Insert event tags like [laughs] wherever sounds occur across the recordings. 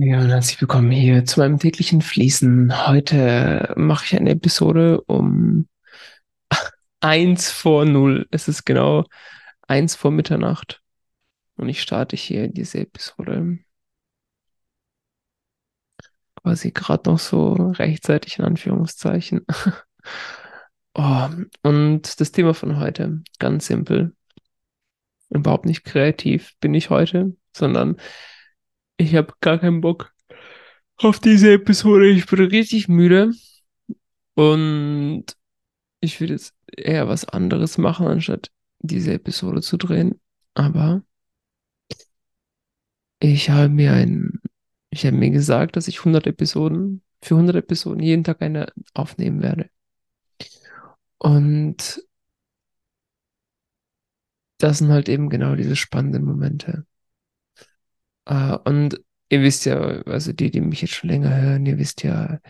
Ja, und herzlich willkommen hier zu meinem täglichen Fließen. Heute mache ich eine Episode um [laughs] eins vor null. Es ist genau eins vor Mitternacht. Und ich starte hier diese Episode quasi gerade noch so rechtzeitig in Anführungszeichen. [laughs] Oh, und das Thema von heute, ganz simpel. Überhaupt nicht kreativ bin ich heute, sondern ich habe gar keinen Bock auf diese Episode. Ich bin richtig müde und ich würde jetzt eher was anderes machen, anstatt diese Episode zu drehen. Aber ich habe mir ein, ich habe mir gesagt, dass ich 100 Episoden, für 100 Episoden jeden Tag eine aufnehmen werde. Und das sind halt eben genau diese spannenden Momente. Uh, und ihr wisst ja, also die, die mich jetzt schon länger hören, ihr wisst ja,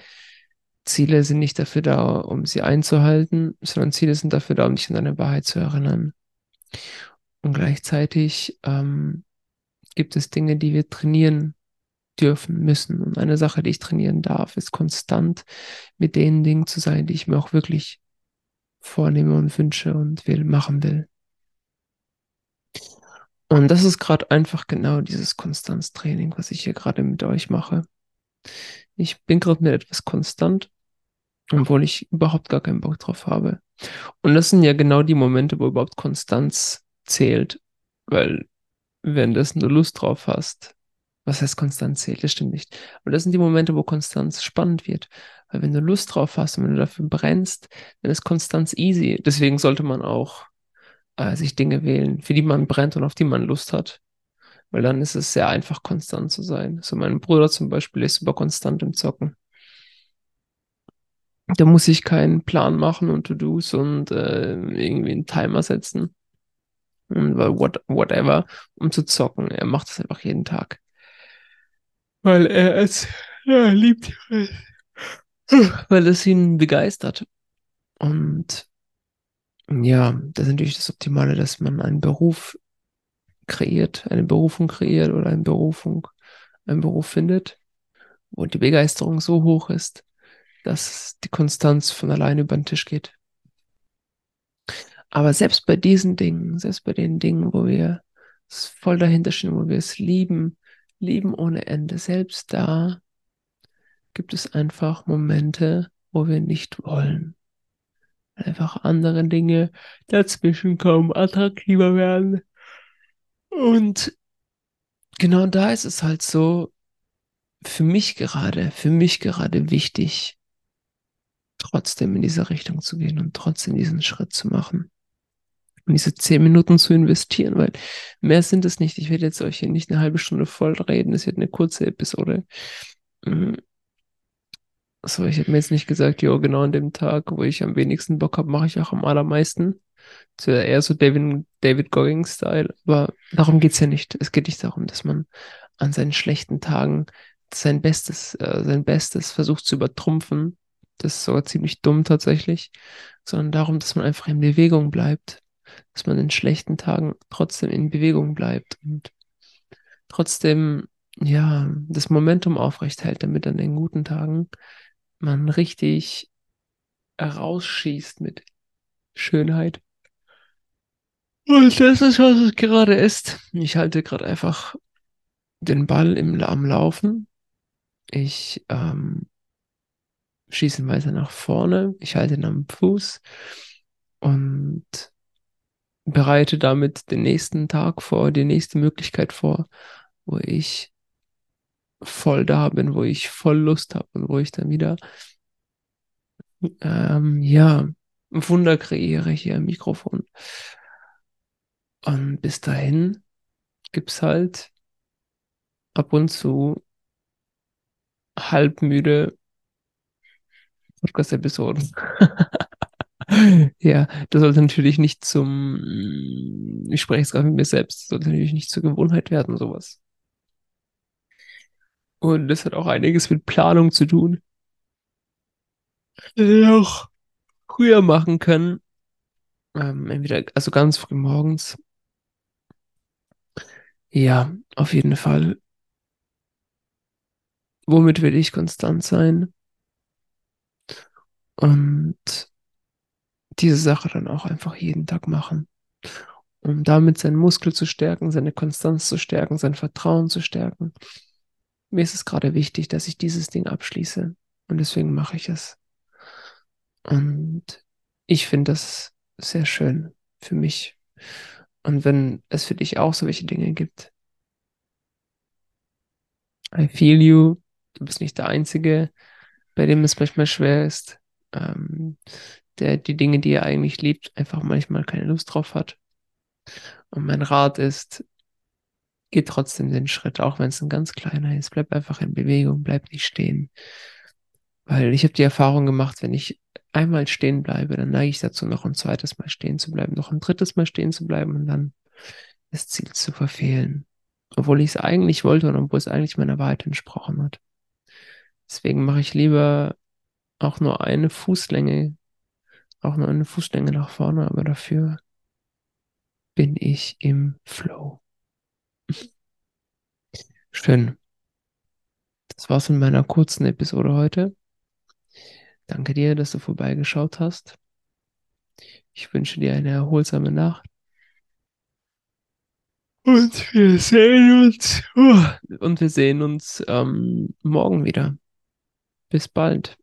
Ziele sind nicht dafür da, um sie einzuhalten, sondern Ziele sind dafür da, um dich an deine Wahrheit zu erinnern. Und gleichzeitig ähm, gibt es Dinge, die wir trainieren dürfen, müssen. Und eine Sache, die ich trainieren darf, ist konstant mit den Dingen zu sein, die ich mir auch wirklich vornehme und wünsche und will, machen will. Und das ist gerade einfach genau dieses Konstanztraining, was ich hier gerade mit euch mache. Ich bin gerade mit etwas konstant, obwohl ich überhaupt gar keinen Bock drauf habe. Und das sind ja genau die Momente, wo überhaupt Konstanz zählt, weil wenn das du Lust drauf hast, was heißt Konstanz zählt, das stimmt nicht. Aber das sind die Momente, wo Konstanz spannend wird. Weil wenn du Lust drauf hast und wenn du dafür brennst, dann ist Konstanz easy. Deswegen sollte man auch äh, sich Dinge wählen, für die man brennt und auf die man Lust hat. Weil dann ist es sehr einfach, konstant zu sein. So mein Bruder zum Beispiel ist super konstant im Zocken. Da muss ich keinen Plan machen und To-Dos und äh, irgendwie einen Timer setzen. Und what, whatever, um zu zocken. Er macht das einfach jeden Tag. Weil er es ja, liebt. Weil es ihn begeistert. Und ja, das ist natürlich das Optimale, dass man einen Beruf kreiert, eine Berufung kreiert oder eine Berufung, einen Beruf findet, wo die Begeisterung so hoch ist, dass die Konstanz von alleine über den Tisch geht. Aber selbst bei diesen Dingen, selbst bei den Dingen, wo wir voll dahinter stehen, wo wir es lieben, lieben ohne Ende, selbst da gibt es einfach Momente, wo wir nicht wollen einfach andere Dinge dazwischen kommen, attraktiver werden. Und genau da ist es halt so, für mich gerade, für mich gerade wichtig, trotzdem in diese Richtung zu gehen und trotzdem diesen Schritt zu machen. Und diese zehn Minuten zu investieren, weil mehr sind es nicht. Ich werde jetzt euch hier nicht eine halbe Stunde voll reden. Es wird eine kurze Episode. So, ich habe mir jetzt nicht gesagt, jo, genau an dem Tag, wo ich am wenigsten Bock habe, mache ich auch am allermeisten. Wäre eher so David, David Goggins-Style, aber darum geht's ja nicht. Es geht nicht darum, dass man an seinen schlechten Tagen sein Bestes, äh, sein Bestes versucht zu übertrumpfen. Das ist sogar ziemlich dumm tatsächlich, sondern darum, dass man einfach in Bewegung bleibt, dass man in schlechten Tagen trotzdem in Bewegung bleibt und trotzdem, ja, das Momentum aufrecht hält, damit an den guten Tagen man richtig rausschießt mit Schönheit. Und das ist, was es gerade ist. Ich halte gerade einfach den Ball im, am Laufen. Ich ähm, schieße ihn weiter nach vorne. Ich halte ihn am Fuß und bereite damit den nächsten Tag vor, die nächste Möglichkeit vor, wo ich voll da bin, wo ich voll Lust habe und wo ich dann wieder ähm, ja Wunder kreiere hier im Mikrofon. Und bis dahin gibt's halt ab und zu halbmüde Podcast-Episoden. [laughs] ja, das sollte natürlich nicht zum, ich spreche es gerade mit mir selbst, sollte natürlich nicht zur Gewohnheit werden, sowas. Und das hat auch einiges mit Planung zu tun. Auch früher machen können. Ähm, entweder, also ganz früh morgens. Ja, auf jeden Fall. womit will ich konstant sein? Und diese Sache dann auch einfach jeden Tag machen, um damit seinen Muskel zu stärken, seine Konstanz zu stärken, sein Vertrauen zu stärken. Mir ist es gerade wichtig, dass ich dieses Ding abschließe und deswegen mache ich es. Und ich finde das sehr schön für mich. Und wenn es für dich auch solche Dinge gibt, I feel you, du bist nicht der Einzige, bei dem es manchmal schwer ist, ähm, der die Dinge, die er eigentlich liebt, einfach manchmal keine Lust drauf hat. Und mein Rat ist, geh trotzdem den Schritt, auch wenn es ein ganz kleiner ist. Bleib einfach in Bewegung, bleib nicht stehen. Weil ich habe die Erfahrung gemacht, wenn ich einmal stehen bleibe, dann neige ich dazu, noch ein zweites Mal stehen zu bleiben, noch ein drittes Mal stehen zu bleiben und dann das Ziel zu verfehlen. Obwohl ich es eigentlich wollte und obwohl es eigentlich meiner Wahrheit entsprochen hat. Deswegen mache ich lieber auch nur eine Fußlänge, auch nur eine Fußlänge nach vorne, aber dafür bin ich im Flow. Schön. Das war's mit meiner kurzen Episode heute. Danke dir, dass du vorbeigeschaut hast. Ich wünsche dir eine erholsame Nacht. Und wir sehen uns. Und wir sehen uns ähm, morgen wieder. Bis bald.